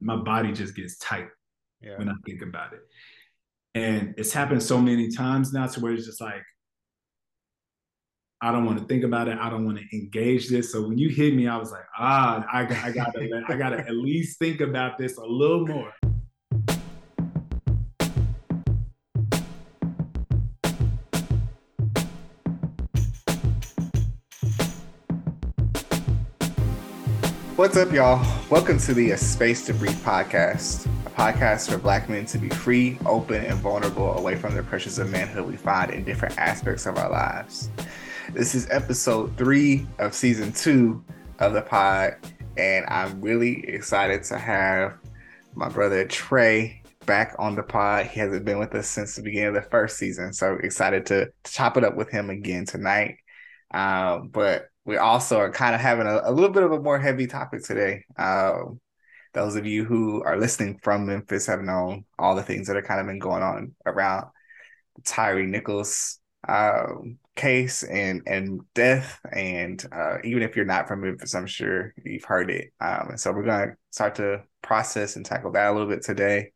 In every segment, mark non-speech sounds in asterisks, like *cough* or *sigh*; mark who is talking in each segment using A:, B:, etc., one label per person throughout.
A: my body just gets tight
B: Yeah.
A: when I think about it. And it's happened so many times now to where it's just like, I don't want to think about it. I don't want to engage this. So when you hit me, I was like, ah, I, I gotta, I gotta at least think about this a little more.
B: What's up, y'all? Welcome to the A Space to Breathe podcast, a podcast for Black men to be free, open, and vulnerable away from the pressures of manhood we find in different aspects of our lives. This is episode three of season two of the pod, and I'm really excited to have my brother Trey back on the pod. He hasn't been with us since the beginning of the first season, so excited to, to chop it up with him again tonight. Um, but we also are kind of having a, a, little bit of a more heavy topic today. Um, those of you who are listening from Memphis have known all the things that have kind of been going on around Tyre Nichols um, case and and death. And uh, even if you're not from Memphis, I'm sure you've heard it. Um, and so we're going to start to process and tackle that a little bit today.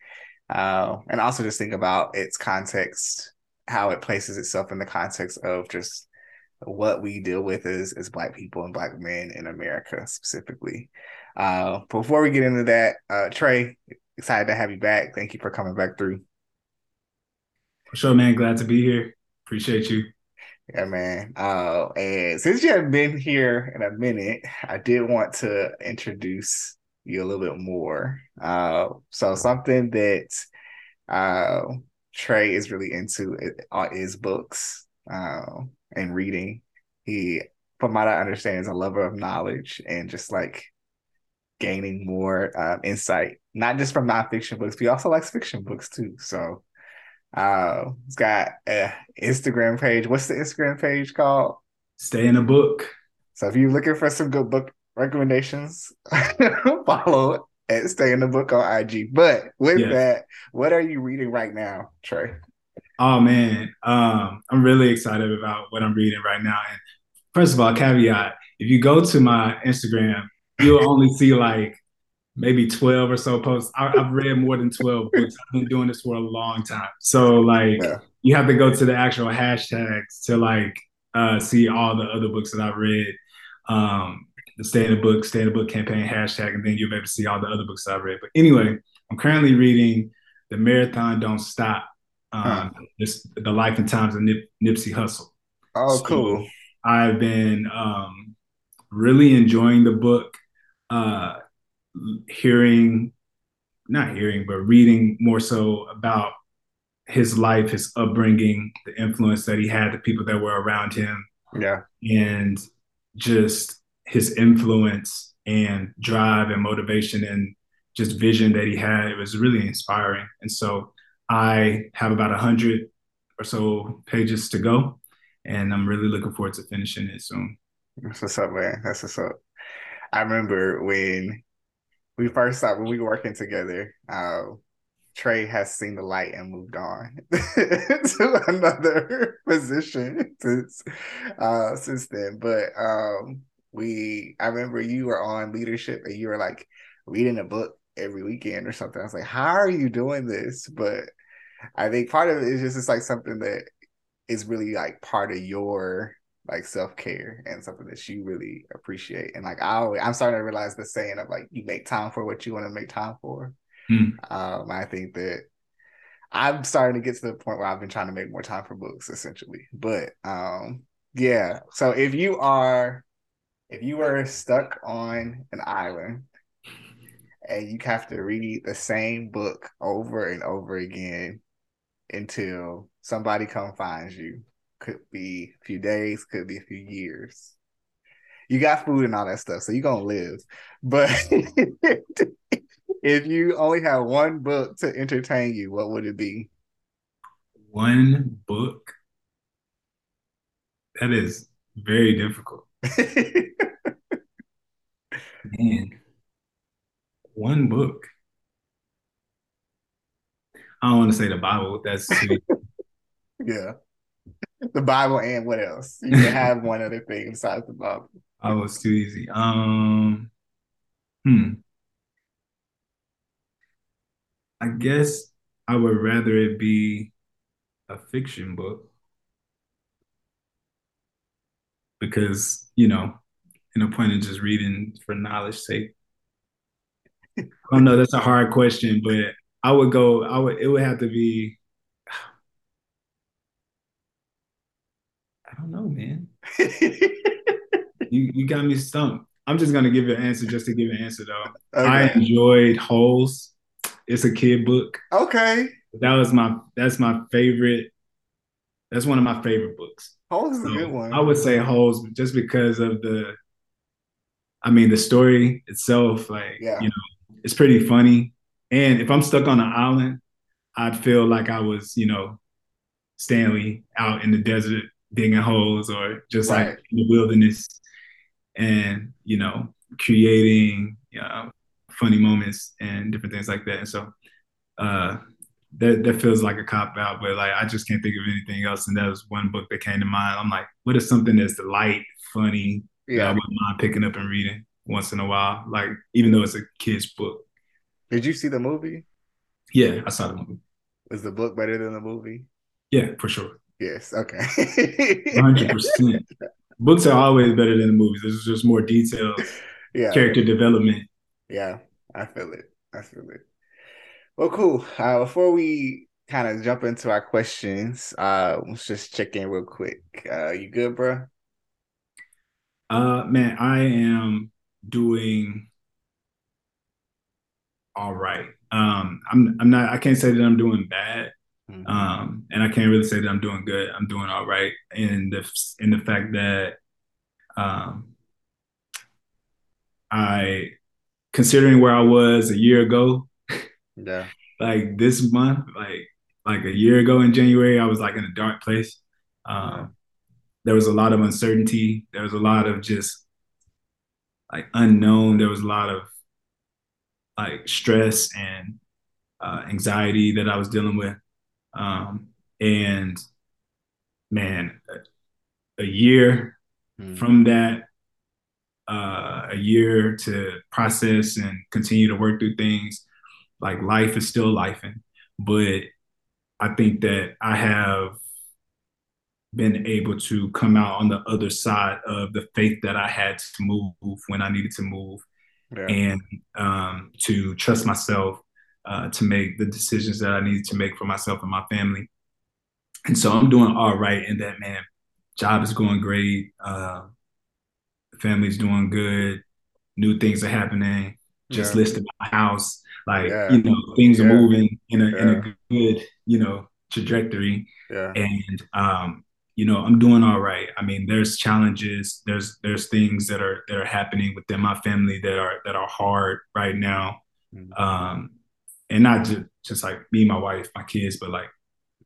B: Uh, and also just think about its context, how it places itself in the context of just what we deal with as as black people and black men in America specifically. Uh, before we get into that, uh, Trey, excited to have you back. Thank you for coming back through.
A: For sure, man. Glad to be here. Appreciate you.
B: Yeah, man. Uh, and since you have been here in a minute, I did want to introduce you a little bit more. Uh, so something that uh, Trey is really into is books. Uh, and reading. He, from what I understand, is a lover of knowledge and just like gaining more um, insight, not just from nonfiction books, but he also likes fiction books too. So uh, he's got an Instagram page. What's the Instagram page called?
A: Stay in a book.
B: So if you're looking for some good book recommendations, *laughs* follow at Stay in the Book on IG. But with yeah. that, what are you reading right now, Trey?
A: Oh man, um, I'm really excited about what I'm reading right now. And first of all, caveat: if you go to my Instagram, you'll *laughs* only see like maybe 12 or so posts. I, have read more than 12 books. I've been doing this for a long time. So like, yeah. you have to go to the actual hashtags to like uh, see all the other books that I've read. Um, the Stay in the Book, Stay in the Book campaign hashtag, and then you'll be able to see all the other books I've read. But anyway, I'm currently reading The Marathon Don't Stop um, just the life and times of Nip, Nipsey Hussle.
B: Oh, so cool.
A: I've been um, really enjoying the book, uh, hearing, not hearing, but reading more so about his life, his upbringing, the influence that he had, the people that were around him.
B: Yeah.
A: And just his influence and drive and motivation and just vision that he had. It was really inspiring. And so I have about a hundred or so pages to go, and I'm really looking forward to finishing it soon.
B: That's what's up, man. That's what's up. I remember when we first started when we were working together. Uh, Trey has seen the light and moved on *laughs* to another *laughs* position since uh, since then. But um, we, I remember you were on leadership and you were like reading a book every weekend or something. I was like, how are you doing this? But I think part of it is just it's like something that is really like part of your like self care and something that you really appreciate. And like I always, I'm starting to realize the saying of like you make time for what you want to make time for. Hmm. Um, I think that I'm starting to get to the point where I've been trying to make more time for books essentially. But um, yeah. So if you are if you were stuck on an island and you have to read the same book over and over again until somebody come finds you. Could be a few days, could be a few years. You got food and all that stuff, so you're gonna live. But *laughs* if you only have one book to entertain you, what would it be?
A: One book? That is very difficult. *laughs* Man, one book. I don't want to say the Bible. That's too... *laughs*
B: yeah, the Bible and what else? You can have one other thing besides the Bible.
A: Oh, it's too easy. Um, hmm. I guess I would rather it be a fiction book because you know, in a point of just reading for knowledge sake. I don't know. That's a hard question, but I would go. I would. It would have to be. I don't know, man. *laughs* you you got me stumped. I'm just gonna give you an answer just to give an answer though. Okay. I enjoyed Holes. It's a kid book.
B: Okay.
A: That was my that's my favorite. That's one of my favorite books.
B: Holes is so a good one.
A: I would say Holes just because of the I mean the story itself, like yeah. you know, it's pretty funny. And if I'm stuck on an island, I'd feel like I was, you know, Stanley out in the desert digging holes or just right. like in the wilderness and you know creating you know, funny moments and different things like that. And so uh that that feels like a cop out but like i just can't think of anything else. And that was one book that came to mind. I'm like what is something that's light funny yeah. I wouldn't mind picking up and reading once in a while? Like even though it's a kid's book
B: did you see the movie
A: yeah i saw the movie
B: Is the book better than the movie
A: yeah for sure
B: Yes. Okay.
A: Hundred percent. Books are always better than the movies. There's just more details. *laughs* Yeah. Character development.
B: Yeah, I feel it. I feel it. Well, cool. Uh, before we kind of jump into our questions, uh, let's just check in real quick. Uh, you good, bro?
A: Uh, man, I am doing all right. Um, I'm I'm not. I can't say that I'm doing bad. Mm-hmm. Um, and I can't really say that I'm doing good. I'm doing all right in the in the fact that um, I, considering where I was a year ago, *laughs*
B: yeah,
A: like this month, like like a year ago in January, I was like in a dark place. Um, there was a lot of uncertainty. There was a lot of just like unknown. There was a lot of like stress and uh, anxiety that I was dealing with. Um, and man, a year mm. from that, uh, a year to process and continue to work through things. Like life is still lifing, but I think that I have been able to come out on the other side of the faith that I had to move when I needed to move, yeah. and um, to trust myself uh, to make the decisions that I needed to make for myself and my family. And so I'm doing all right in that, man. Job is going great. Uh, family's doing good. New things are happening. Just yeah. listed my house. Like, yeah. you know, things are moving in a, in a good, you know, trajectory.
B: Yeah.
A: And, um, you know, I'm doing all right. I mean, there's challenges. There's there's things that are that are happening within my family that are that are hard right now. Mm-hmm. Um, and not just just like me, my wife, my kids, but like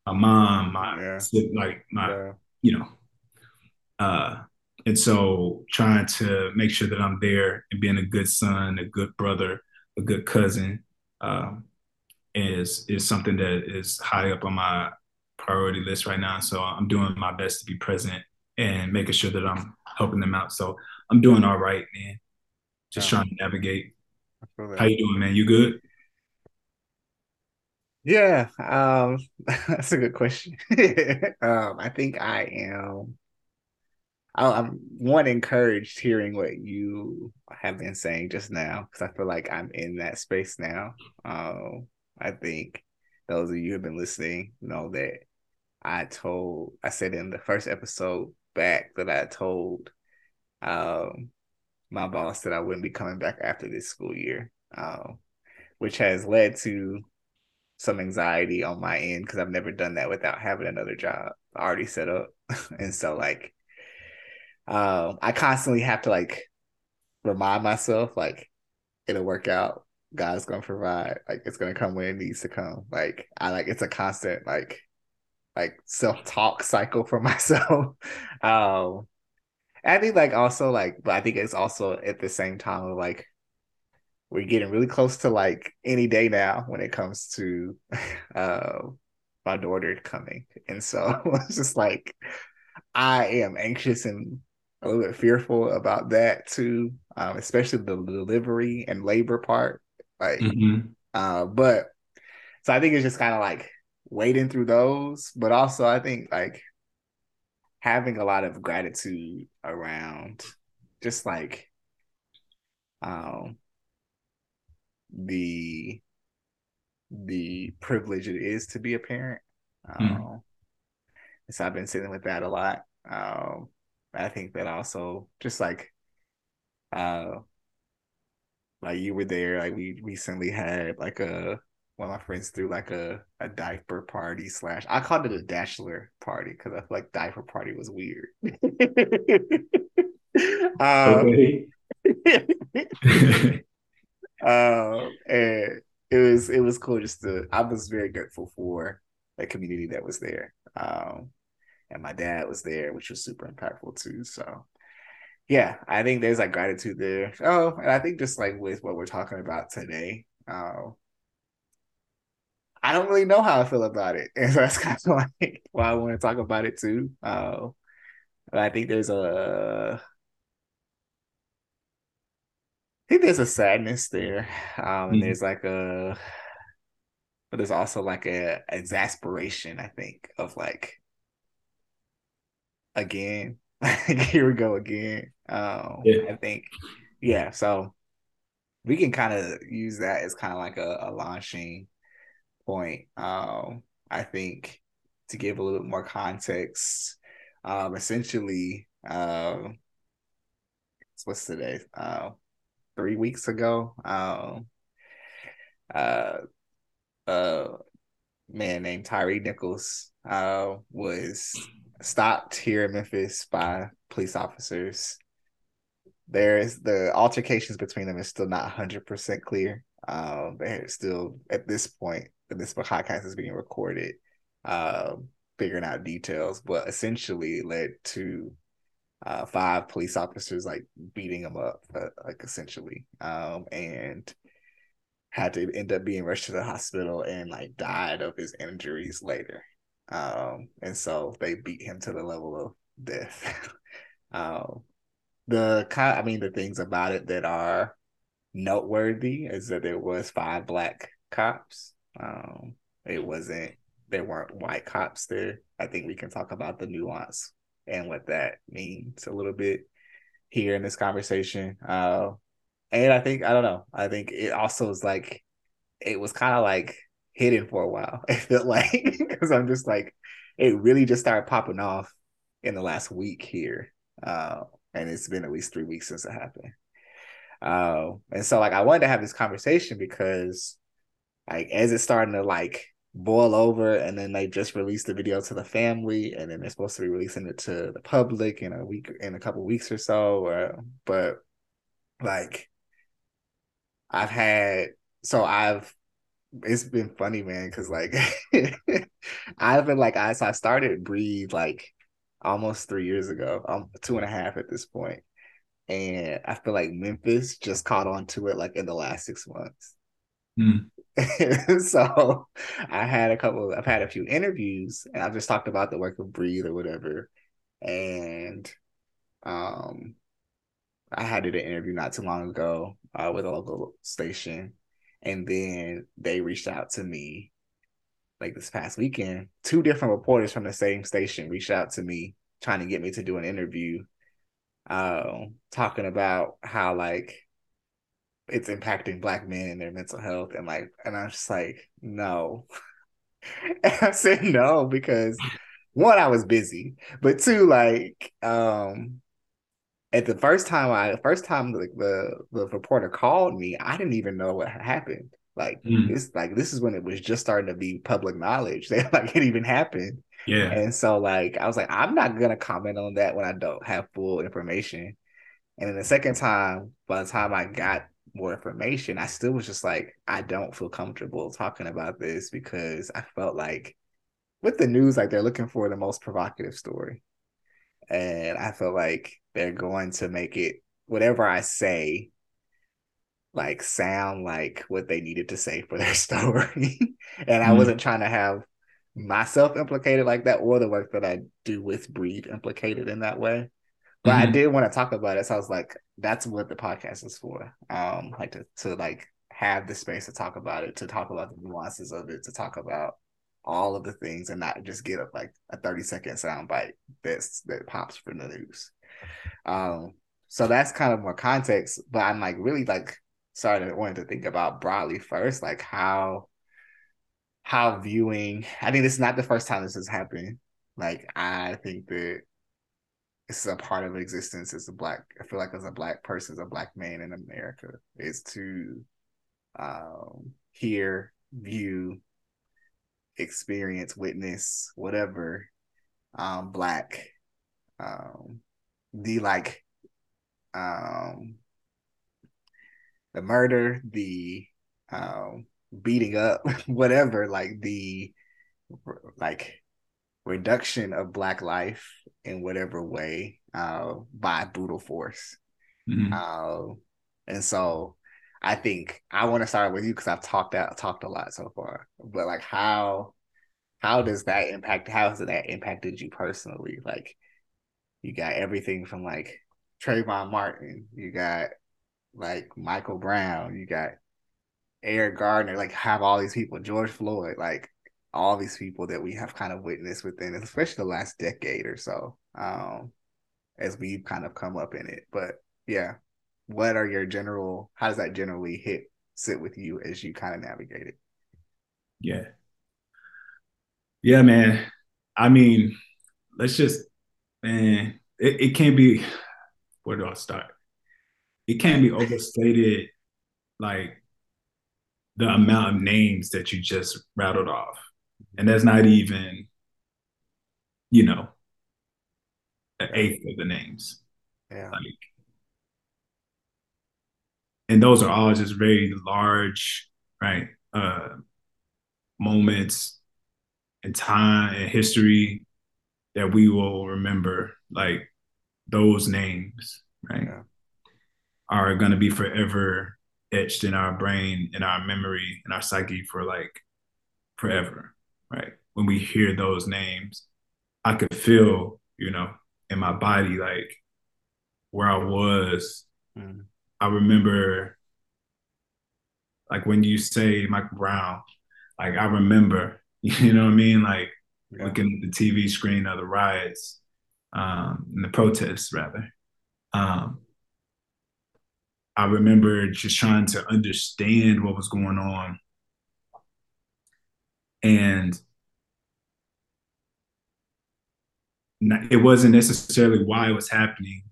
A: my mom, my yeah. like my yeah. you know, uh, and so trying to make sure that I'm there and being a good son, a good brother, a good cousin, um, is is something that is high up on my priority list right now. So I'm doing my best to be present and making sure that I'm helping them out. So I'm doing all right, man. Just yeah. trying to navigate. How you doing, man? You good?
B: Yeah, um, *laughs* that's a good question. *laughs* um, I think I am. I'm one encouraged hearing what you have been saying just now because I feel like I'm in that space now. Um, I think those of you who have been listening know that I told I said in the first episode back that I told um, my boss that I wouldn't be coming back after this school year, um, which has led to some anxiety on my end because I've never done that without having another job already set up. *laughs* and so like um I constantly have to like remind myself like it'll work out. God's gonna provide. Like it's gonna come when it needs to come. Like I like it's a constant like like self-talk cycle for *laughs* myself. um I think like also like but I think it's also at the same time of like we're getting really close to like any day now when it comes to *laughs* uh, my daughter coming. And so *laughs* it's just like I am anxious and a little bit fearful about that too, um, especially the delivery and labor part. Like, mm-hmm. uh, but so I think it's just kind of like wading through those, but also I think like having a lot of gratitude around just like um the the privilege it is to be a parent. Mm. Um, so I've been sitting with that a lot. Um, I think that also just like uh like you were there, like we recently had like a one of my friends threw like a, a diaper party slash I called it a dashler party because I feel like diaper party was weird. *laughs* um, *laughs* um, and it was it was cool just to I was very grateful for the community that was there. Um, and my dad was there, which was super impactful too. So yeah, I think there's like gratitude there. Oh, and I think just like with what we're talking about today, uh, I don't really know how I feel about it. *laughs* And so that's kind of like why I want to talk about it too. Uh, but I think there's a I think there's a sadness there. Um, and mm-hmm. there's like a but there's also like a exasperation, I think, of like again, *laughs* here we go again. Um, yeah. I think, yeah. So we can kind of use that as kind of like a, a launching point. Um, I think to give a little bit more context, um, essentially, um, what's today? Uh, three weeks ago, um, uh, uh, man named Tyre Nichols uh, was stopped here in Memphis by police officers. There's the altercations between them is still not 100% clear. Um, they're still at this point, this podcast is being recorded, uh, figuring out details, but essentially led to uh, five police officers like beating him up, uh, like essentially, um, and had to end up being rushed to the hospital and like died of his injuries later. Um, and so they beat him to the level of death. *laughs* um, the I mean, the things about it that are noteworthy is that there was five black cops. Um, it wasn't there weren't white cops there. I think we can talk about the nuance and what that means a little bit here in this conversation. Uh, and I think I don't know. I think it also is like it was kind of like hidden for a while. *laughs* It felt like because I'm just like it really just started popping off in the last week here, uh, and it's been at least three weeks since it happened. Uh, and so like I wanted to have this conversation because like as it's starting to like boil over and then they just released the video to the family and then they're supposed to be releasing it to the public in a week in a couple weeks or so or, but like i've had so i've it's been funny, man, because like *laughs* I've been like I so I started breathe like almost three years ago, I'm two and a half at this point, and I feel like Memphis just caught on to it like in the last six months. Mm. *laughs* so I had a couple. I've had a few interviews, and I've just talked about the work of Breathe or whatever, and um, I had did an interview not too long ago uh, with a local station and then they reached out to me like this past weekend. Two different reporters from the same station reached out to me trying to get me to do an interview, uh, talking about how like it's impacting black men and their mental health and like and I'm just like, no. *laughs* and I said no because one, I was busy, but two, like, um, at the first time I the first time the, the, the reporter called me, I didn't even know what happened. Like mm. this, like this is when it was just starting to be public knowledge *laughs* that like it even happened.
A: Yeah.
B: And so like I was like, I'm not gonna comment on that when I don't have full information. And then the second time, by the time I got more information, I still was just like, I don't feel comfortable talking about this because I felt like with the news, like they're looking for the most provocative story. And I feel like they're going to make it whatever I say like sound like what they needed to say for their *laughs* story. and I mm wasn't trying to have myself implicated like that or the work that I do with Breathe implicated in that way. But mm-hmm. I did want to talk about it. So I was like, that's what the podcast is for. Um, like to, to like have the space to talk about it, to talk about the nuances of it, to talk about all of the things and not just get up like a 30 second sound bite that's that pops from the news. Um, so that's kind of more context, but I'm like really like started wanting to think about broadly first, like how how viewing I think this is not the first time this has happened. Like I think that this is a part of existence as a black I feel like as a black person, as a black man in America, is to um hear, view, experience, witness, whatever, um, black, um, the like, um, the murder, the um, beating up, *laughs* whatever, like the like reduction of black life in whatever way uh, by brutal force. Mm-hmm. Uh, and so I think I want to start with you because I've talked out talked a lot so far. But like how how does that impact how has that impacted you personally? Like you got everything from like Trayvon Martin, you got like Michael Brown, you got Eric Gardner, like have all these people, George Floyd, like all these people that we have kind of witnessed within, especially the last decade or so, um, as we've kind of come up in it. But yeah, what are your general? How does that generally hit sit with you as you kind of navigate it?
A: Yeah, yeah, man. I mean, let's just man, it, it can't be. Where do I start? It can't be overstated, like the amount of names that you just rattled off. And that's not even, you know, an eighth of the names.
B: Yeah.
A: Like, and those are all just very large, right? Uh moments in time and history that we will remember. Like those names, right? Yeah. Are gonna be forever etched in our brain, in our memory, in our psyche for like forever, right? When we hear those names, I could feel, you know, in my body like where I was. Mm. I remember like when you say Michael Brown, like I remember, *laughs* you know what I mean? Like yeah. looking at the TV screen of the riots, um, and the protests rather. Um, I remember just trying to understand what was going on. And it wasn't necessarily why it was happening.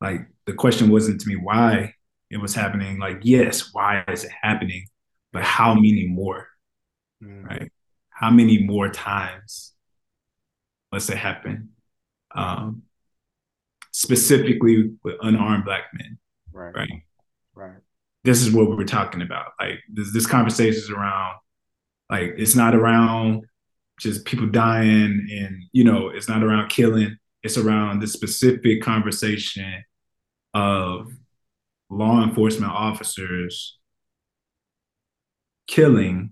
A: Like the question wasn't to me why it was happening. Like, yes, why is it happening? But how many more? Mm. Right? How many more times must it happen? Um, specifically with unarmed black men.
B: Right.
A: Right.
B: Right.
A: This is what we're talking about. Like this, this conversation is around, like it's not around just people dying and you know it's not around killing. It's around the specific conversation of law enforcement officers killing,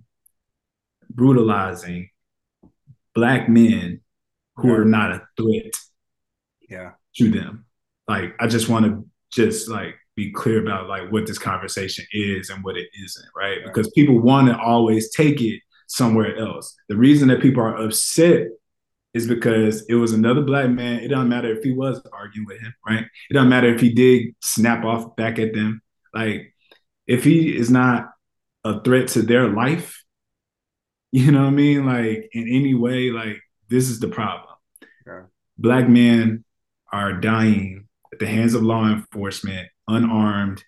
A: brutalizing black men who yeah. are not a threat
B: yeah.
A: to them. Like I just want to just like be clear about like what this conversation is and what it isn't, right? Because people want to always take it somewhere else. The reason that people are upset is because it was another black man. It doesn't matter if he was arguing with him, right? It doesn't matter if he did snap off back at them. Like if he is not a threat to their life, *laughs* you know what I mean? Like in any way, like this is the problem. Yeah. Black men are dying at the hands of law enforcement unarmed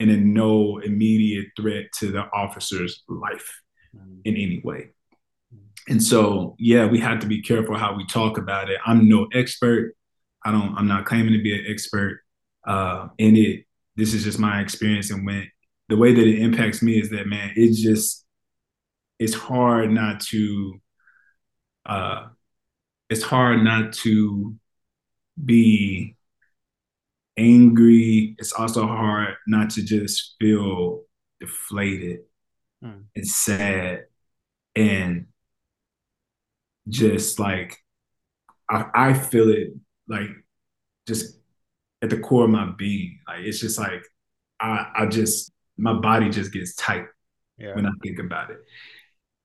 A: and in no immediate threat to the officer's life mm-hmm. in any way. And so, yeah, we have to be careful how we talk about it. I'm no expert. I don't. I'm not claiming to be an expert uh, in it. This is just my experience, and when the way that it impacts me is that man, it's just it's hard not to. Uh, it's hard not to be angry. It's also hard not to just feel deflated mm. and sad and just like I, I feel it like just at the core of my being. Like it's just like I I just my body just gets tight
B: Yeah.
A: when I think about it.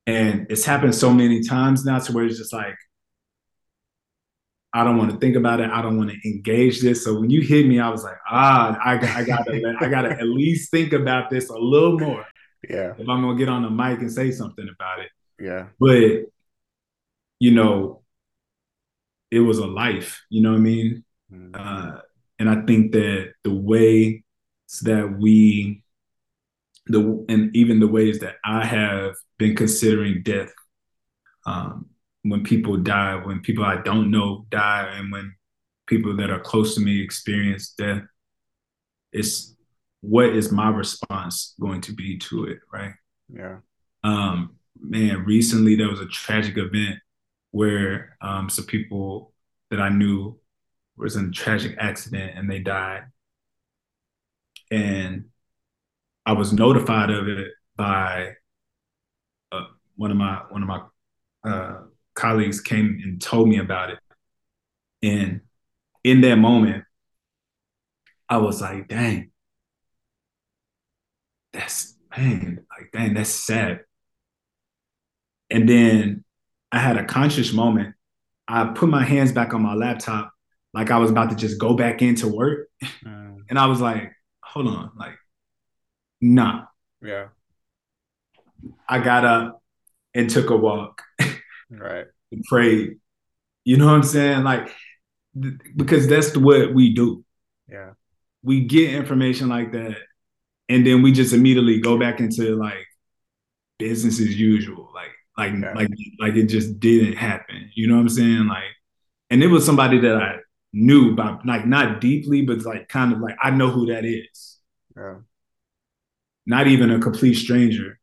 A: And it's happened so many times now to where it's just like, I don't want to think about it. I don't want to engage this. So when you hit me, I was like, ah, I, I gotta, I gotta at least think about this a little more
B: Yeah.
A: if I'm gonna get on the mic and say something about it.
B: Yeah.
A: But you know, it was a life. You know what I mean?
B: Mhm.
A: Uh, and I think that the ways that we, the and even the ways that I have been considering death, um, when people die, when people I don't know die, and when people that are close to me experience death, it's what is my response going to be to it, right?
B: Yeah.
A: um man recently there was a tragic event where um some people that i knew was in a tragic accident and they died and i was notified of it by uh, one of my one of my uh colleagues came and told me about it and in that moment i was like dang that's man like dang that's sad and then I had a conscious moment. I put my hands back on my laptop, like I was about to just go back into work.
B: Mm.
A: And I was like, hold on, like, nah.
B: Yeah.
A: I got up and took a walk *laughs*
B: Right.
A: and prayed. You know what I'm saying? Like, th- because that's what we do.
B: Yeah.
A: We get information like that, and then we just immediately go back into like business as usual. Like, like,
B: Yeah.
A: like, like it just didn't happen. You know what I'm saying? Like, and it was somebody that I knew about, like not deeply, but like kind of like I know who that is.
B: Yeah.
A: Not even a complete stranger.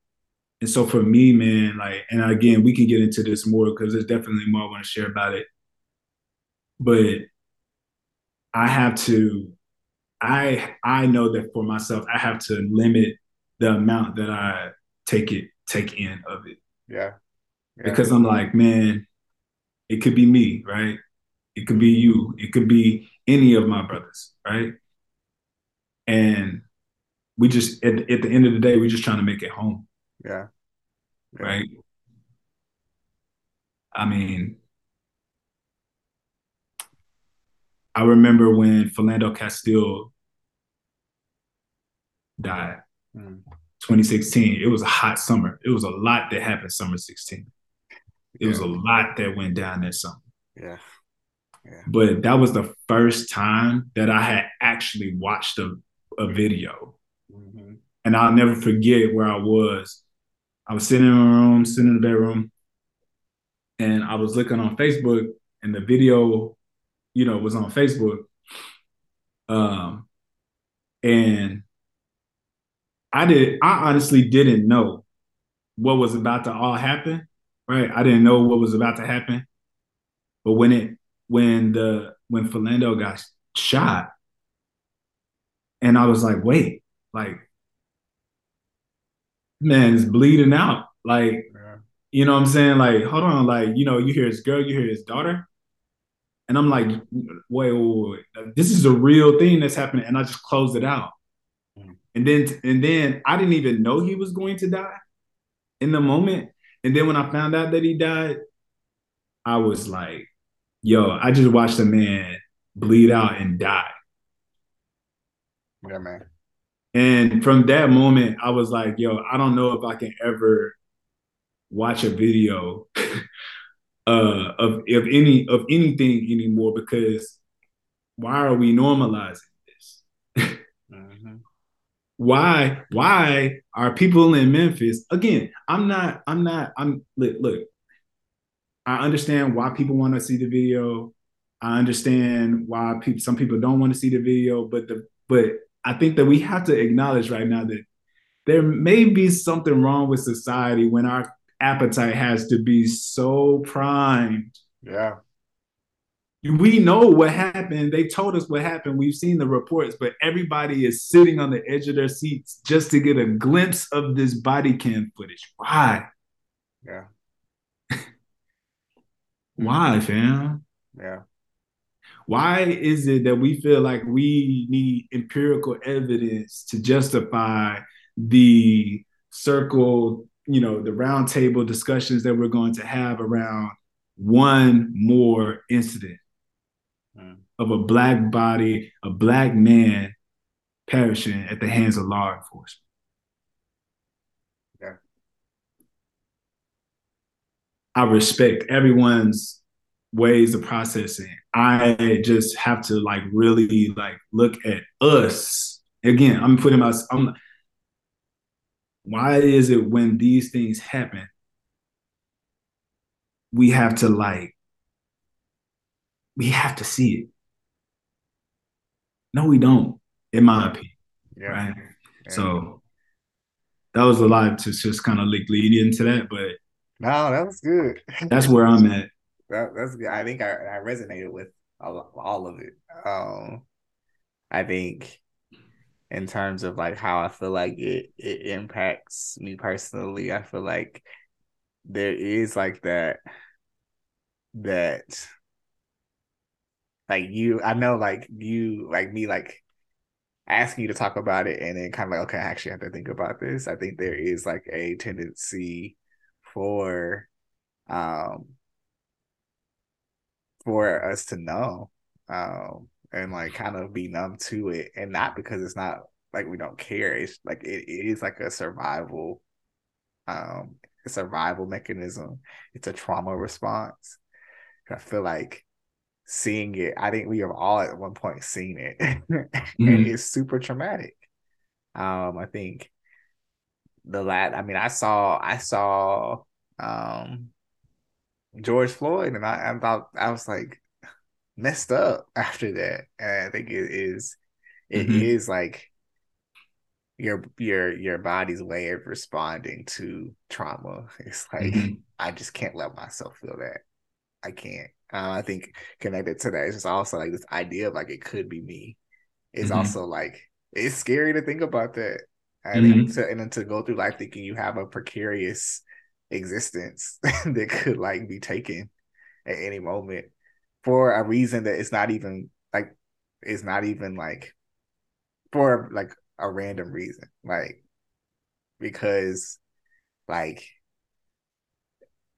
A: And so for me, man, like, and again, we can get into this more because there's definitely more I want to share about it. But I have to, I I know that for myself, I have to limit the amount that I take it take in of it
B: Yeah. Yeah.
A: because I'm like, man, it could be me, right? It could be you. It could be any of my brothers, right? And we just at, at the end of the day, we're just trying to make it home,
B: yeah. Yeah.
A: right? I mean, I remember when Philando Castile died,
B: Mm.
A: 2016. It was a hot summer. It was a lot that happened summer 16. It was a lot that went down that summer.
B: Yeah.
A: but that was the first time that I had actually watched a, a video.
B: Mhm.
A: And I'll never forget where I was. I was sitting in my room, sitting in the bedroom, and I was looking on Facebook, and the video, you know, was on Facebook. Um, and I did, I honestly didn't know what was about to all happen, right? I didn't know what was about to happen. But when it when the when Philando got shot, and I was like, wait, like, man, it's bleeding out. Like,
B: Yeah.
A: you know what I'm saying? Like, hold on, like, you know, you hear his girl, you hear his daughter. And I'm like, wait, wait, wait. This is a real thing that's happening. And I just closed it out.
B: Mm.
A: And then and then I didn't even know he was going to die in the moment. And then when I found out that he died, I was like, yo, I just watched a man bleed out and die.
B: Yeah, man.
A: And from that moment, I was like, yo, I don't know if I can ever watch a video *laughs* uh, of of any of anything anymore because why are we normalizing this?
B: Mhm.
A: Why why are people in Memphis again? I'm not I'm not I'm look, look I understand why people want to see the video. I understand why people some people don't want to see the video, but the but I think that we have to acknowledge right now that there may be something wrong with society when our appetite has to be so primed.
B: Yeah.
A: We know what happened. They told us what happened. We've seen the reports, but everybody is sitting on the edge of their seats just to get a glimpse of this body cam footage. Why?
B: Yeah. *laughs*
A: Why, fam?
B: Yeah.
A: Why is it that we feel like we need empirical evidence to justify the circle, you know, the roundtable discussions that we're going to have around one more incident mm. of a black body, a black man perishing at the hands of law enforcement. I respect everyone's ways of processing. I just have to like really like look at us. Again, I'm putting my I'm why is it when these things happen, we have to like, we have to see it. No, we don't, in my opinion. Yeah. Right. Yeah. So that was a lot to just kind of like lead into that, but
B: no, that was good.
A: that's where I'm at.
B: That, that's good. I think I, I resonated with all, all of it. Um, I think in terms of like how I feel like it it impacts me personally. I feel like there is like that that like you I know like you like me like asking you to talk about it and then kind of like okay I actually have to think about this. I think there is like a tendency for um for us to know um and like kind of be numb to it and not because it's not like we don't care. It's like it, it is like a survival um a survival mechanism. It's a trauma response. I feel like seeing it i think we have all at one point seen it *laughs* mm-hmm. and it's super traumatic. Um i think the lat i mean i saw i saw um george floyd and i i thought i was like messed up after that. And I think it is it mm-hmm. is like your your your body's way of responding to trauma. It's like mm-hmm. I just can't let myself feel that. I can't. Uh, I think connected to that is just also like this idea of like it could be me. It's mm-hmm. also like it's scary to think about that. And, mm-hmm. to, and then to go through life thinking you have a precarious existence *laughs* that could like be taken at any moment for a reason that it's not even like it's not even like for like a random reason like because like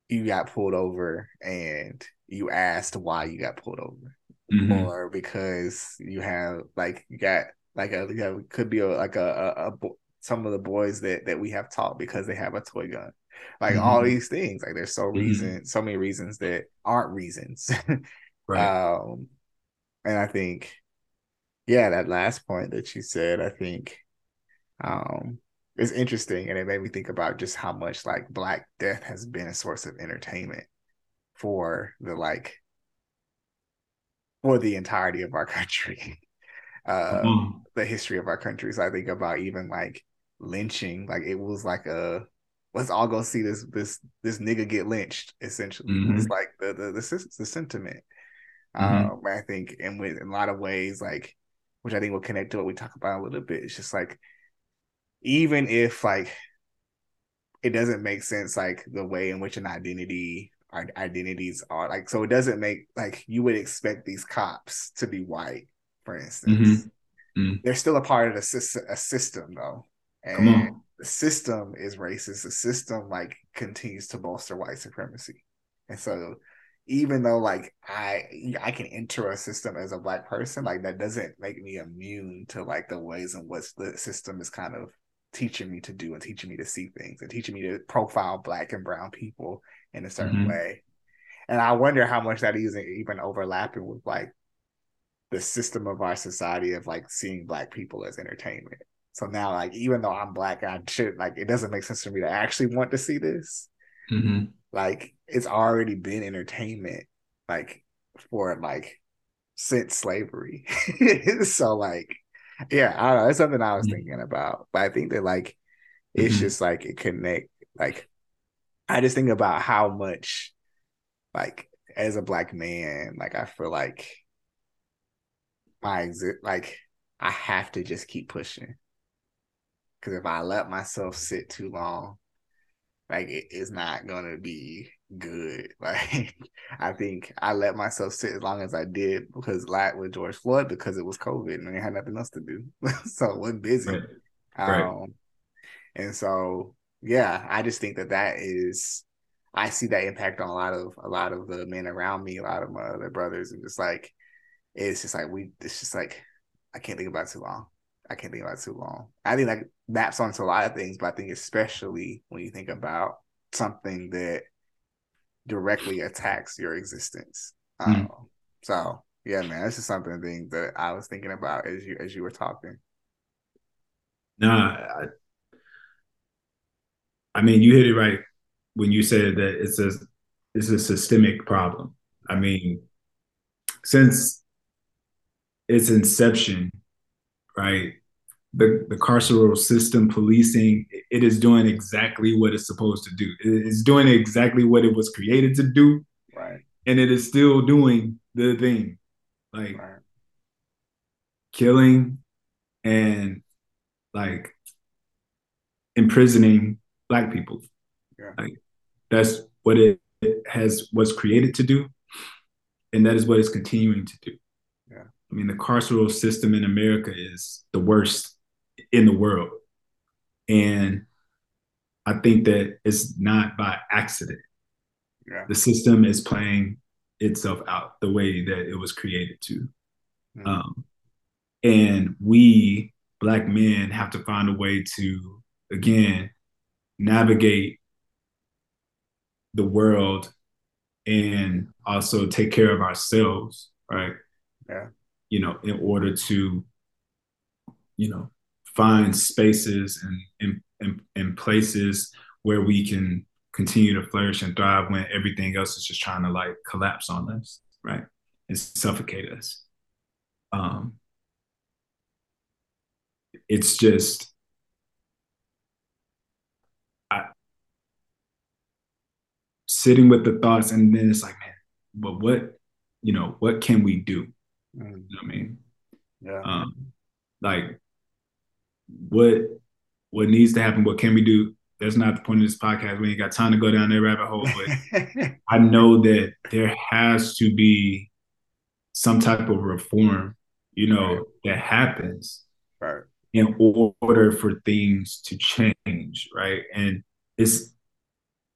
B: you got pulled over and you asked why you got pulled over mm-hmm. or because you have like you got like a you have could be a, like a, a, a some of the boys that that we have taught because they have a toy gun like mm-hmm. all these things like there's so mm-hmm. reason so many reasons that aren't reasons *laughs* Right. Um, and I think, yeah, that last point that you said, I think, um, is interesting, and it made me think about just how much like Black Death has been a source of entertainment for the like for the entirety of our country, uh, *laughs* mm-hmm. the history of our country. So I think about even like lynching, like it was like a let's all go see this this this nigga get lynched. Essentially, mm-hmm. it's like the the the, the sentiment. Mm-hmm. Um, I think, and with in a lot of ways, like, which I think will connect to what we talk about a little bit. It's just like, even if like it doesn't make sense, like the way in which an identity our identities are like, so it doesn't make like you would expect these cops to be white, for instance. Mm-hmm. Mm-hmm. They're still a part of the a system though, and the system is racist. The system like continues to bolster white supremacy, and so even though like I I can enter a system as a black person, like that doesn't make me immune to like the ways in which the system is kind of teaching me to do and teaching me to see things and teaching me to profile black and brown people in a certain mm-hmm. way. And I wonder how much that is even overlapping with like the system of our society of like seeing black people as entertainment. So now, like, even though I'm black, I should like it doesn't make sense for me to actually want to see this. Mm-hmm like it's already been entertainment like for like since slavery *laughs* so like yeah i don't know it's something i was mm-hmm. thinking about but i think that like it's mm-hmm. just like it connect like i just think about how much like as a black man like i feel like my exit like i have to just keep pushing because if i let myself sit too long like it, it's not gonna be good. *laughs* Like I think I let myself sit as long as I did because like with George Floyd because it was COVID and I had nothing else to do, *laughs* so wasn't busy. Right. Um, right. And so, yeah, I just think that that is, I see that impact on a lot of a lot of the men around me, a lot of my other brothers, and just like it's just like we, it's just like I can't think about too long. I can't think about too long. I think that maps onto a lot of things, but I think especially when you think about something that directly attacks your existence. Mm. Um, so yeah, man, this is something thing that I was thinking about as you as you were talking.
A: Nah, I, I mean, you hit it right when you said that it's a it's a systemic problem. I mean, since its inception, right? The, the carceral system policing, it is doing exactly what it's supposed to do. It's doing exactly what it was created to do.
B: Right.
A: And it is still doing the thing. Like right. killing and like imprisoning black people. Yeah. Like that's what it, it has was created to do. And that is what it's continuing to do. I mean, the carceral system in America is the worst in the world. And I think that it's not by accident. Yeah. The system is playing itself out the way that it was created to. Mm-hmm. Um, and we, Black men, have to find a way to, again, navigate the world and also take care of ourselves, right?
B: Yeah
A: you know, in order to, you know, find spaces and, and, and, places where we can continue to flourish and thrive when everything else is just trying to like collapse on us, right? And suffocate us. Um, it's just, I, sitting with the thoughts, and then it's like, man, but what, you know, what can we do? Mm. You know I mean?
B: Yeah.
A: Um, like what what needs to happen, what can we do? That's not the point of this podcast. We ain't got time to go down that rabbit hole, but *laughs* I know that there has to be some type of reform, you know, right. that happens
B: right.
A: in order for things to change, right? And it's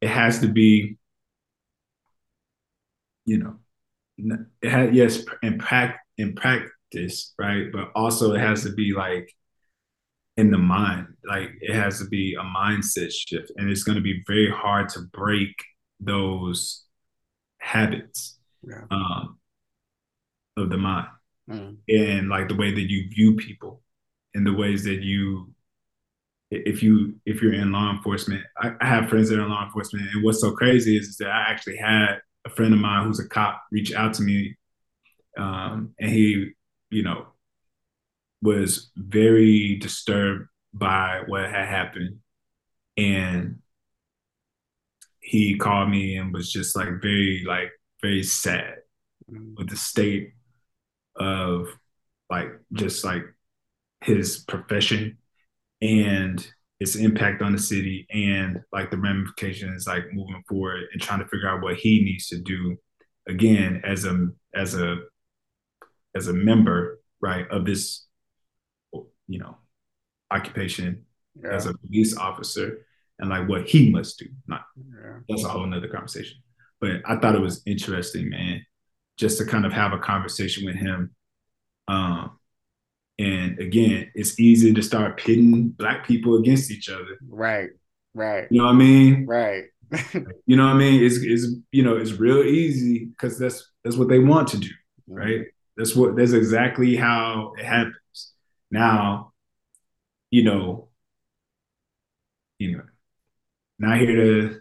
A: it has to be, you know, it has yes, in practice in practice, right? But also it has to be like in the mind. Like it has to be a mindset shift. And it's going to be very hard to break those habits
B: yeah.
A: um, of the mind.
B: Mm.
A: And like the way that you view people and the ways that you if you if you're in law enforcement, I, I have friends that are in law enforcement, and what's so crazy is, is that I actually had a friend of mine who's a cop reach out to me um, and he, you know, was very disturbed by what had happened. And he called me and was just like very, like, very sad mm-hmm. with the state of like just like his profession and its impact on the city and like the ramifications like moving forward and trying to figure out what he needs to do again as a as a as a member, right, of this, you know, occupation yeah. as a police officer and like what he must do. Not yeah. that's a whole nother conversation. But I thought it was interesting, man, just to kind of have a conversation with him. Um, and again, it's easy to start pitting black people against each other.
B: Right. Right.
A: You know what I mean?
B: Right. *laughs*
A: you know what I mean? It's, it's you know, it's real easy because that's that's what they want to do, right? That's what that's exactly how it happens. Now, you know, you know, not here to,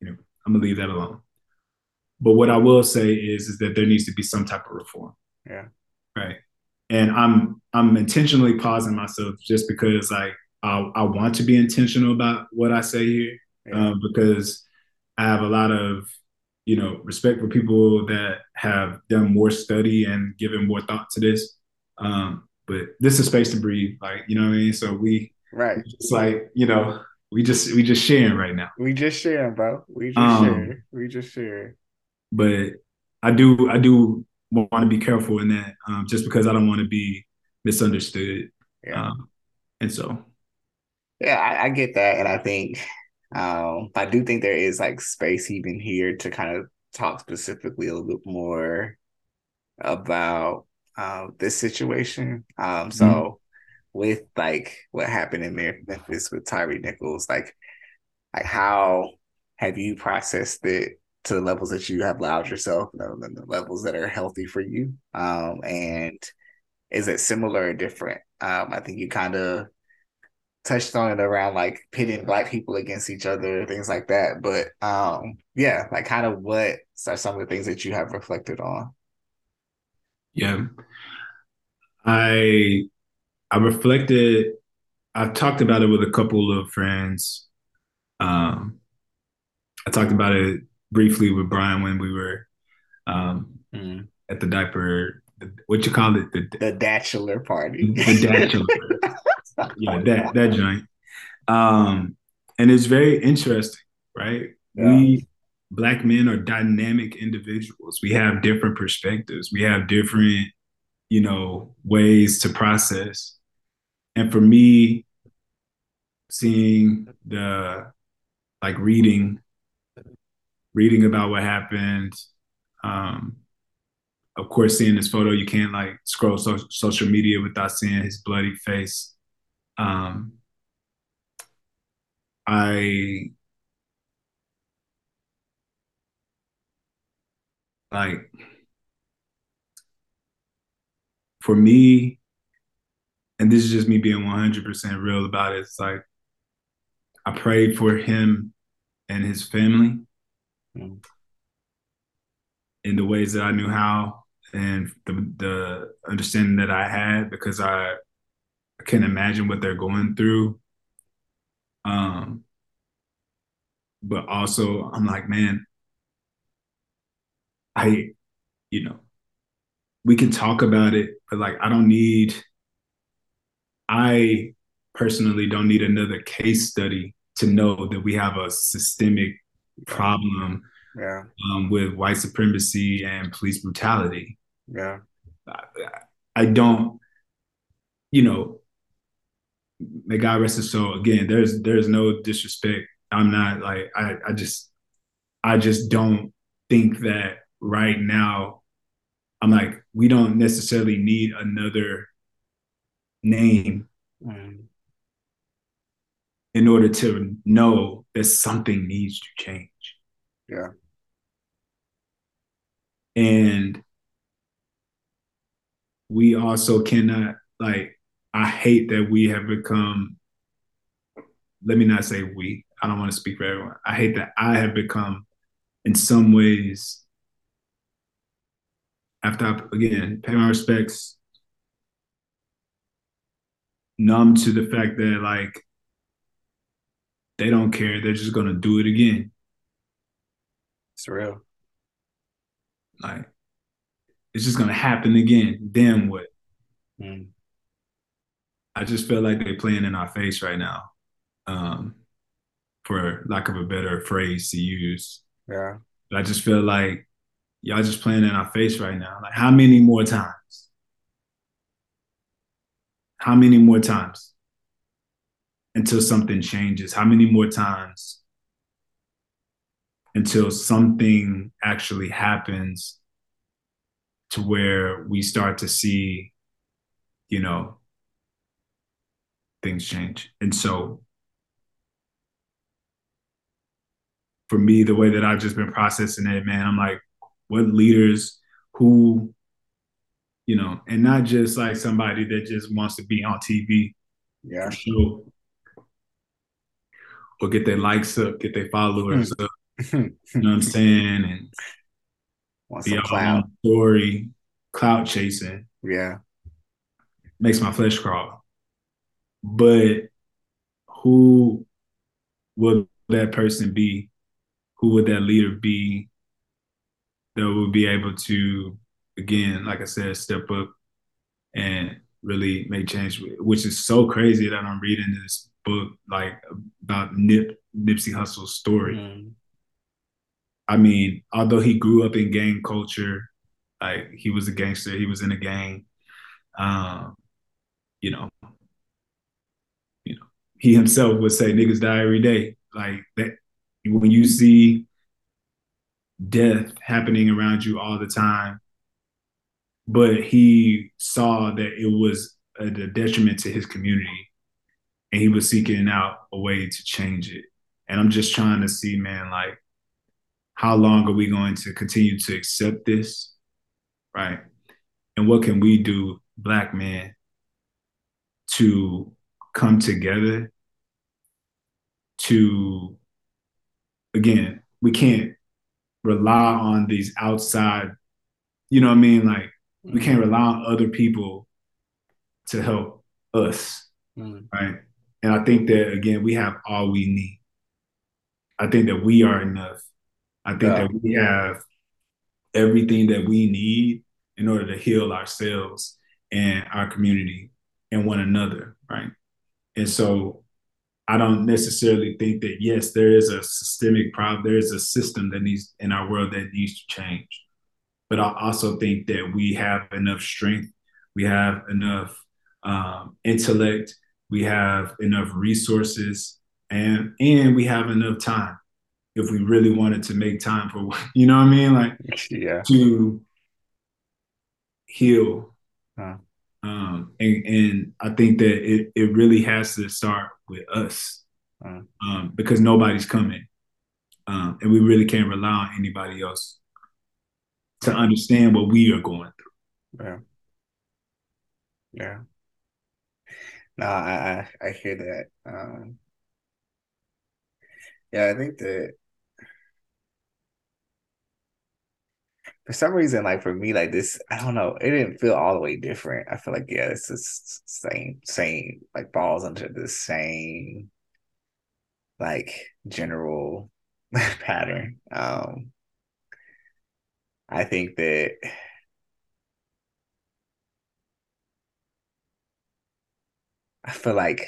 A: you know, I'm gonna leave that alone. But what I will say is, is that there needs to be some type of reform.
B: Yeah.
A: Right. And I'm I'm intentionally pausing myself just because like I, I want to be intentional about what I say here yeah. um, because I have a lot of you know, respect for people that have done more study and given more thought to this. Um, but this is space to breathe, like you know what I mean. So we,
B: right,
A: it's like you know, we just we just sharing right now.
B: We just sharing, bro. We just um, share. We just share.
A: But I do I do want to be careful in that, um, just because I don't want to be misunderstood.
B: Yeah.
A: Um, and so,
B: Yeah, I, I get that, and I think um, I do think there is like space even here to kind of talk specifically a little bit more about uh, this situation. Um, so mm-hmm. with like what happened in Memphis with Tyre Nichols, like like how have you processed it to the levels that you have allowed yourself, you know, the levels that are healthy for you? Um, and is it similar or different? Um, I think you kind of touched on it around like pitting black people against each other, things like that. But um, yeah, like kind of what are some of the things that you have reflected on?
A: Yeah. I I reflected I've talked about it with a couple of friends. Um I talked about it briefly with Brian when we were um mm. at the diaper what you call it
B: the the bachelor party
A: the bachelor *laughs* yeah that that joint um and it's very interesting right yeah. we black men are dynamic individuals. We have different perspectives. We have different, you know, ways to process. And for me, seeing the like reading, reading about what happened, um, of course, seeing this photo, you can't like scroll so- social media without seeing his bloody face. Um, I like for me, and this is just me being 100% real about it, it's like I prayed for him and his family in the ways that I knew how and the, the understanding that I had because I can imagine what they're going through. Um, but also I'm like, man, I, you know, we can talk about it, but like I don't need I personally don't need another case study to know that we have a systemic problem
B: yeah.
A: um, with white supremacy and police brutality.
B: Yeah.
A: I, I don't, you know, may God rest his soul. Again, there's there's no disrespect. I'm not like I I just I just don't think that right now, I'm like, we don't necessarily need another name mm. in order to know that something needs to change.
B: Yeah.
A: And we also cannot, like, I hate that we have become, let me not say we, I don't want to speak for everyone. I hate that I have become, in some ways, after I, again pay my respects, numb to the fact that like they don't care, they're just gonna do it again.
B: It's real.
A: Like it's just gonna happen again. Damn what? Mm. I just feel like they're playing in our face right now. Um, for lack of a better phrase to use.
B: Yeah.
A: But I just feel like y'all just playing in our face right now. Like, how many more times? How many more times until something changes? How many more times until something actually happens to where we start to see, you know, things change? And so for me, the way that I've just been processing it, man, I'm like, what leaders who you know and not just like somebody that just wants to be on tv
B: yeah. sure
A: or get their likes up get their followers up you know what i'm hmm. *laughs* saying? And
B: Want be all
A: story cloud chasing.
B: Yeah.
A: Makes my flesh crawl but who will that person be who would that leader be that will be able to, again, like I said, step up and really make change, which is so crazy that I'm reading this book like about Nip Nipsey Hussle's story. Mm. I mean, although he grew up in gang culture, like he was a gangster, he was in a gang. Um, you know, he himself would say niggas die every day. Like that when you see death happening around you all the time, but he saw that it was a, detriment to his community and he was seeking out a way to change it. And I'm just trying to see, man, like, how long are we going to continue to accept this? Right. And what can we do, black men, to come together to, again, we can't rely on these outside, you know what I mean? Like, we can't rely on other people to help us. Mm. Right. And I think that, again, we have all we need. I think that we are enough. I think yeah. that we have everything that we need in order to heal ourselves and our community and one another, right? And so I don't necessarily think that yes, there is a systemic problem, there is a system that needs in our world that needs to change. But I also think that we have enough strength, we have enough um, intellect, we have enough resources, and and we have enough time if we really wanted to make time for *laughs* you know what I mean, like
B: yeah,
A: to heal. Huh. Um, and, and I think that it, it really has to start with us um, because nobody's coming. Um, and we really can't rely on anybody else to understand what we are going through.
B: Yeah. Yeah. No, I I, I hear that. Um, yeah, I think that for some reason, like for me, like this, I don't know, it didn't feel all the way different. I feel like yeah, it's the same, same, like falls under the same, like general *laughs* pattern. Um, I think that I feel like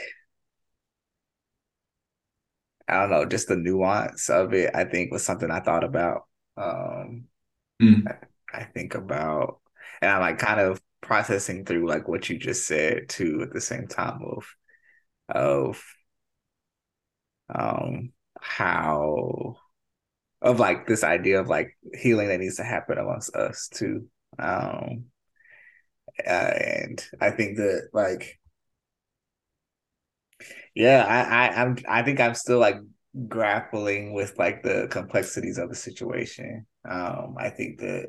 B: I don't know, just the nuance of it. I think was something I thought about. Um, Mm. I, think about, and I'm like kind of processing through like what you just said too at the same time of of um how of like this idea of like healing that needs to happen amongst us too um and i think that like yeah I, I i'm i think i'm still like grappling with like the complexities of the situation. Um, I think that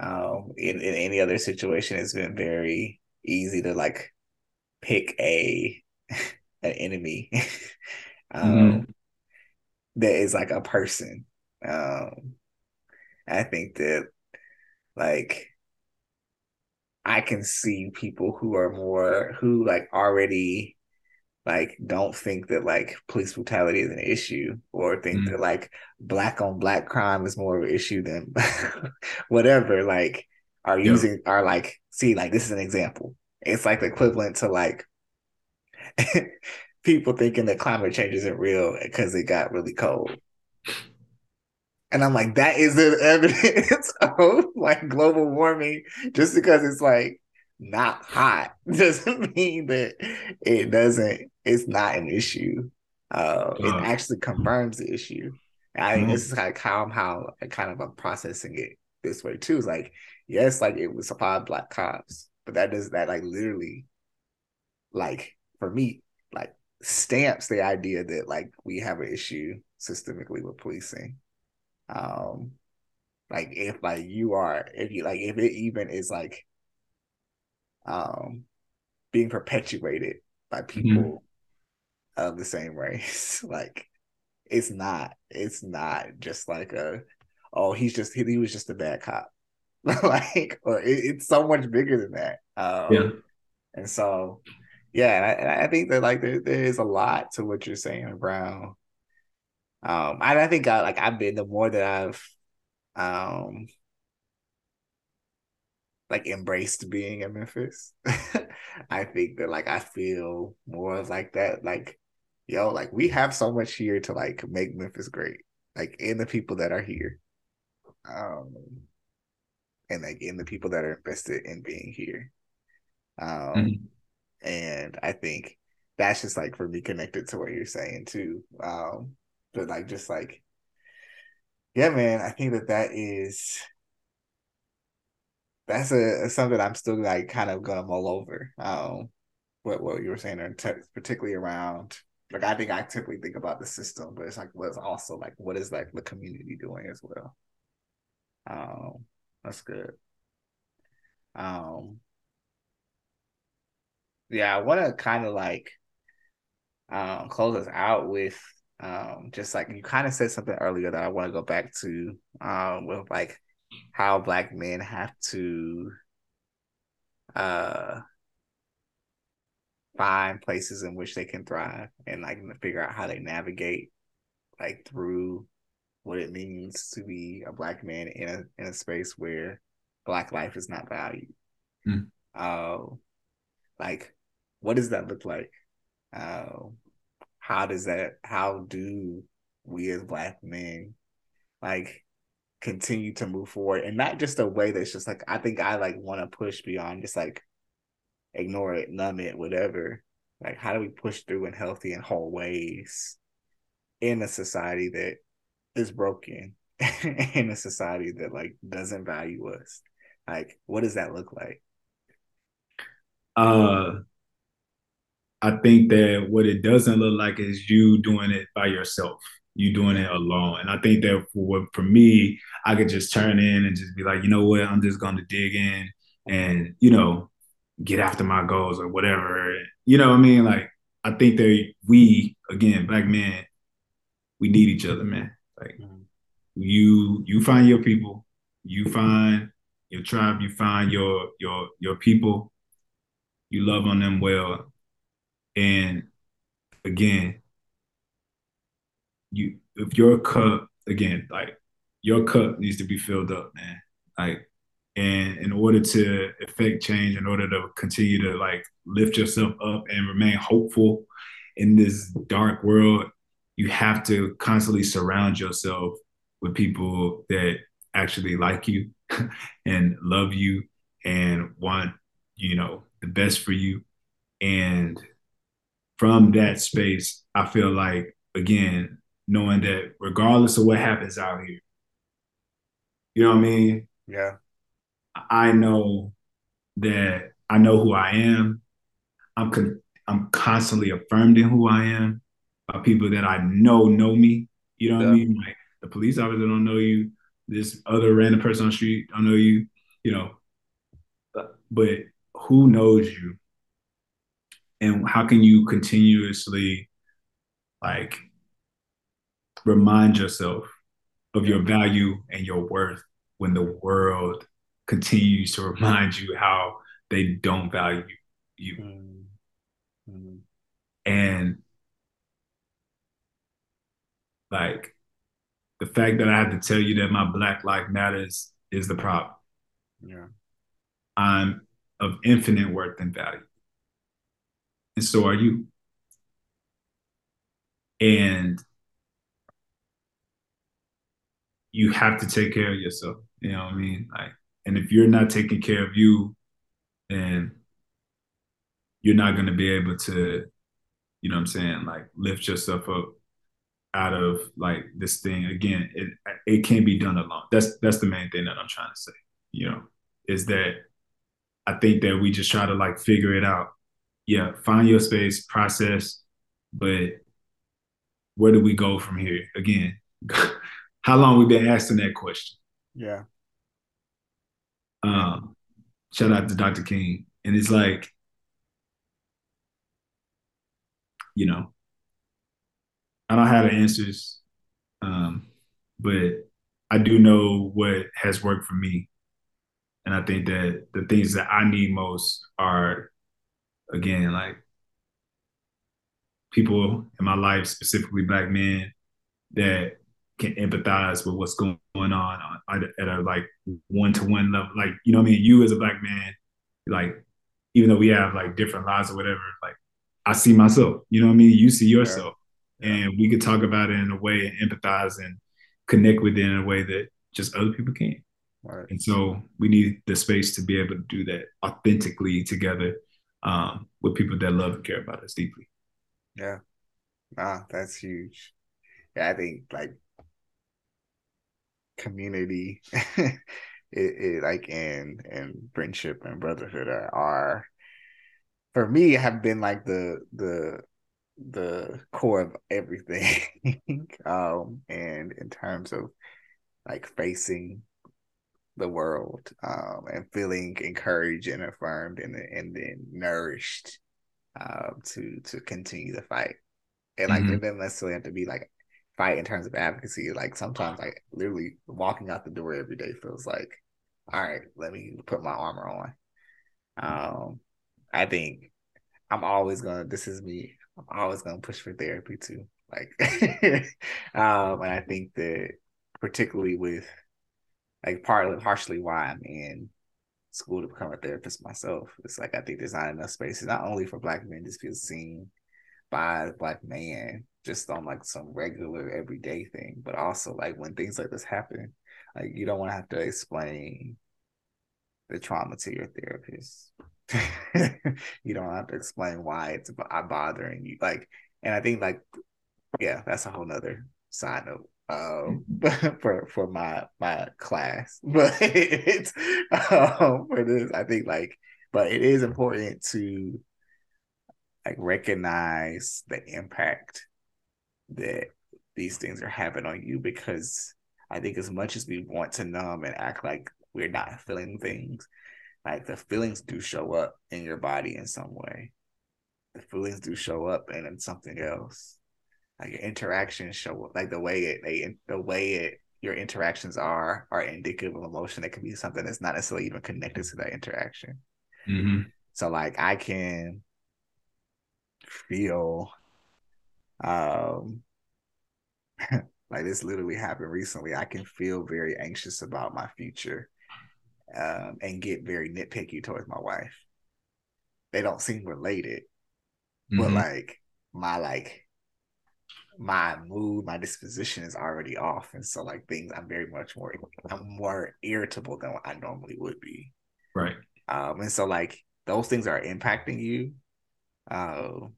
B: um, in, in any other situation, it's been very easy to like pick a *laughs* an enemy *laughs* um, mm-hmm. that is like a person. Um, I think that like I can see people who are more who like already like don't think that like police brutality is an issue or think mm. that like black on black crime is more of an issue than *laughs* whatever like are yeah. using are like see like this is an example. It's like the equivalent to like *laughs* people thinking that climate change isn't real because it got really cold. And i'm like that isn't *laughs* evidence of like global warming just because it's like not hot. *laughs* Doesn't mean that it doesn't it's not an issue. Uh, it actually confirms the issue. I mean mm-hmm. this is like how i'm how kind of i'm processing it this way too. It's like yes like it was supplied black cops but that does that like literally like for me like stamps the idea that like we have an issue systemically with policing. Um like if like you are if you like if it even is like um, being perpetuated by mm-hmm. people mm-hmm. of the same race. *laughs* like it's not, it's not just like a, oh, he's just he, he was just a bad cop. *laughs* like, or it, it's so much bigger than that. Um, yeah. And so, yeah, and I, and I think that like there, there is a lot to what you're saying, Brown. Um, I, I think I like I've been the more that I've um like embraced being in Memphis. *laughs* I think that like I feel more like that. Like, yo, like we have so much here to like make Memphis great. Like in the people that are here. Um and like in the people that are invested in being here. Um mm-hmm. and I think that's just like for me connected to what you're saying too. Um, but like just like, yeah, man, I think that that is that's a something I'm still like kind of gonna mull over. Um, what what you were saying, particularly around like I think I typically think about the system, but it's like what's also like what is like the community doing as well. Um, that's good. Um, yeah, I want to kind of like um close us out with um just like you kind of said something earlier that I want to go back to um with like how black men have to uh find places in which they can thrive and like figure out how they navigate like through what it means to be a black man in a in a space where black life is not valued. Mm. Uh, like what does that look like? Uh, how does that how do we as black men like continue to move forward and not just a way that's just like I think I like want to push beyond just like ignore it, numb it, whatever. Like, how do we push through in healthy and whole ways in a society that is broken, *laughs* in a society that like doesn't value us? Like, what does that look like?
A: Uh, I think that what it doesn't look like is you doing it by yourself. You doing it alone, and I think that for for me, I could just turn in and just be like, you know what, I'm just to dig in, and you know, get after my goals or whatever. You know what I mean? Like I think that we again, black men, we need each other, man. Like you you find your people, you find your tribe, you find your your your people, you love on them well. And again, you if your cup again, like your cup needs to be filled up, man. Like and in order to effect change in order to continue to like lift yourself up and remain hopeful in this dark world you have to constantly surround yourself with people that actually like you *laughs* and love you and want you know the best for you and from that space i feel like again knowing that regardless of what happens out here you know what i mean
B: yeah
A: I know that I know who I am. I'm con- I'm constantly affirmed in who I am by people that I know know me. You know what yeah. I mean? Like the police officer don't know you. This other random person on the street don't know you. You know, but who knows you? And how can you continuously like remind yourself of your value and your worth when the world continues to remind you how they don't value you. Mm-hmm. And like the fact that I have to tell you that my Black Life Matters is the problem.
B: Yeah.
A: I'm of infinite worth and value. And so are you. And you have to take care of yourself. You know what I mean? Like and if you're not taking care of you, then you're not to be able to, you know what I'm saying, like lift yourself up out of like this thing. Again, it it can't be done alone. That's that's the main thing that I'm trying to say. You know, is that I think that we just try to like figure it out. Yeah, find your space, process, but where do we go from here? Again, *laughs* how long we've been asking that question?
B: Yeah.
A: Um, shout out to Dr. King. And it's like, you know, I don't have the answers, um, but I do know what has worked for me. And I think that the things that I need most are, again, like people in my life, specifically black men, that can empathize with what's going on at a like one to one level. Like, you know what I mean? You as a black man, like, even though we have like different lives or whatever, like I see myself, you know what I mean? You see yourself. Yeah. And we could talk about it in a way and empathize and connect with it in a way that just other people can't. Right. And so we need the space to be able to do that authentically together um, with people that love and care about us deeply.
B: Yeah. Nah, that's huge. Yeah, I think like community *laughs* it, it like and and friendship and brotherhood are, are for me have been like the the the core of everything *laughs* um and in terms of like facing the world um and feeling encouraged and affirmed and and then nourished um to to continue the fight and like mm-hmm. it doesn't necessarily have to be like fight in terms of advocacy like sometimes like literally walking out the door every day feels like all right let me put my armor on um i think i'm always gonna this is me I'm always gonna push for therapy too. Like, *laughs* um, and I think that particularly with like partly partially why I'm in school to become a therapist myself. It's like I think there's not enough spaces, not only for black men to feel seen by black man just on like some regular everyday thing, but also like when things like this happen, like you don't want to have to explain the trauma to your therapist. *laughs* you don't have to explain why it's bothering you. Like, and I think like, yeah, that's a whole nother side note um *laughs* for for my my class *laughs* but it's um for this i think like but it is important to like recognize the impact that these things are having on you because i think as much as we want to numb and act like we're not feeling things like the feelings do show up in your body in some way. The feelings do show up and in something else. Like your interactions show up, like the way it they the way it your interactions are are indicative of emotion. It could be something that's not necessarily even connected to that interaction. Mm-hmm. So like I can feel um *laughs* like this literally happened recently. I can feel very anxious about my future um, and get very nitpicky towards my wife. They don't seem related, mm-hmm. but like my like my mood, my disposition is already off, and so like things, I'm very much more, I'm more irritable than what I normally would be.
A: Right.
B: Um, and so like those things are impacting you, uh,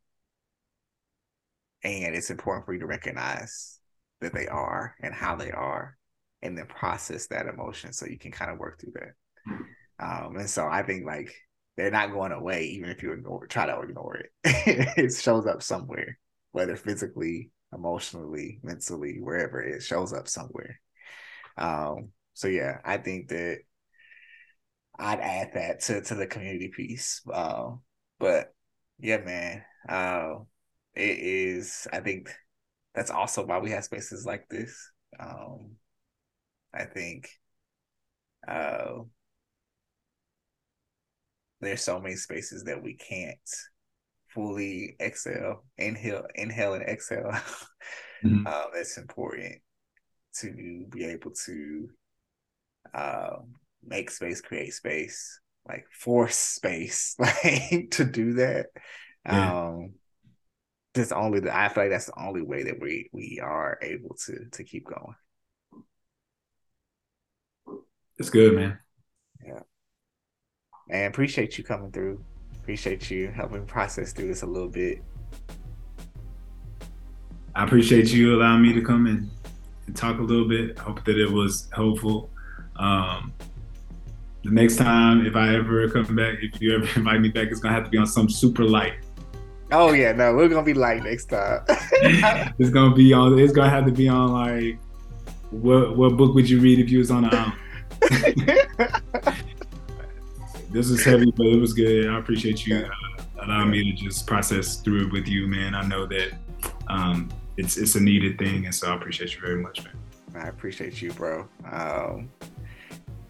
B: and it's important for you to recognize that they are and how they are, and then process that emotion so you can kind of work through that. Um, and so I think like they're not going away even if you ignore try to ignore it. *laughs* it shows up somewhere, whether physically, emotionally, mentally, wherever it shows up somewhere. Um, so yeah, I think that I'd add that to to the community piece. Uh, but yeah, man, uh, it is. I think that's also why we have spaces like this. Um, I think uh, there's so many spaces that we can't fully exhale, inhale, inhale and exhale. *laughs* mm-hmm. um, it's important to be able to uh, make space, create space, like force space, *laughs* like to do that. Yeah. Um, that's only the I feel like that's the only way that we we are able to to keep going.
A: It's good, man.
B: Yeah. And appreciate you coming through. Appreciate you helping process through this a little bit.
A: I appreciate you allowing me to come in and talk a little bit. I hope that it was helpful. Um, the next time, if I ever come back, if you ever *laughs* invite me back, it's gonna have to be on some super light.
B: Oh yeah, no, we're gonna be light next time. *laughs*
A: it's gonna be on. It's gonna have to be on like, what what book would you read if you was on a? *laughs* this is heavy, but it was good. I appreciate you uh, allowing me to just process through it with you, man. I know that um, it's it's a needed thing, and so I appreciate you very much, man.
B: I appreciate you, bro. Um,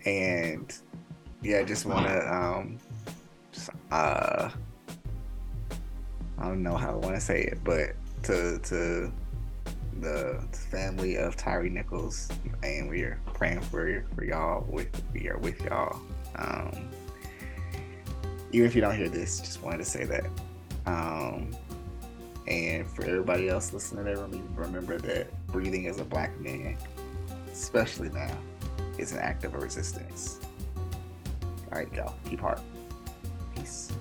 B: and yeah, I just want to um, just, uh, I don't know how I want to say it, but to to the family of Tyre Nichols, and we are praying for for y'all. With we are with y'all. Um, even if you don't hear this, just wanted to say that. Um, and for everybody else listening, remember that breathing as a black man, especially now, is an act of resistance. All right, y'all. Keep heart. Peace.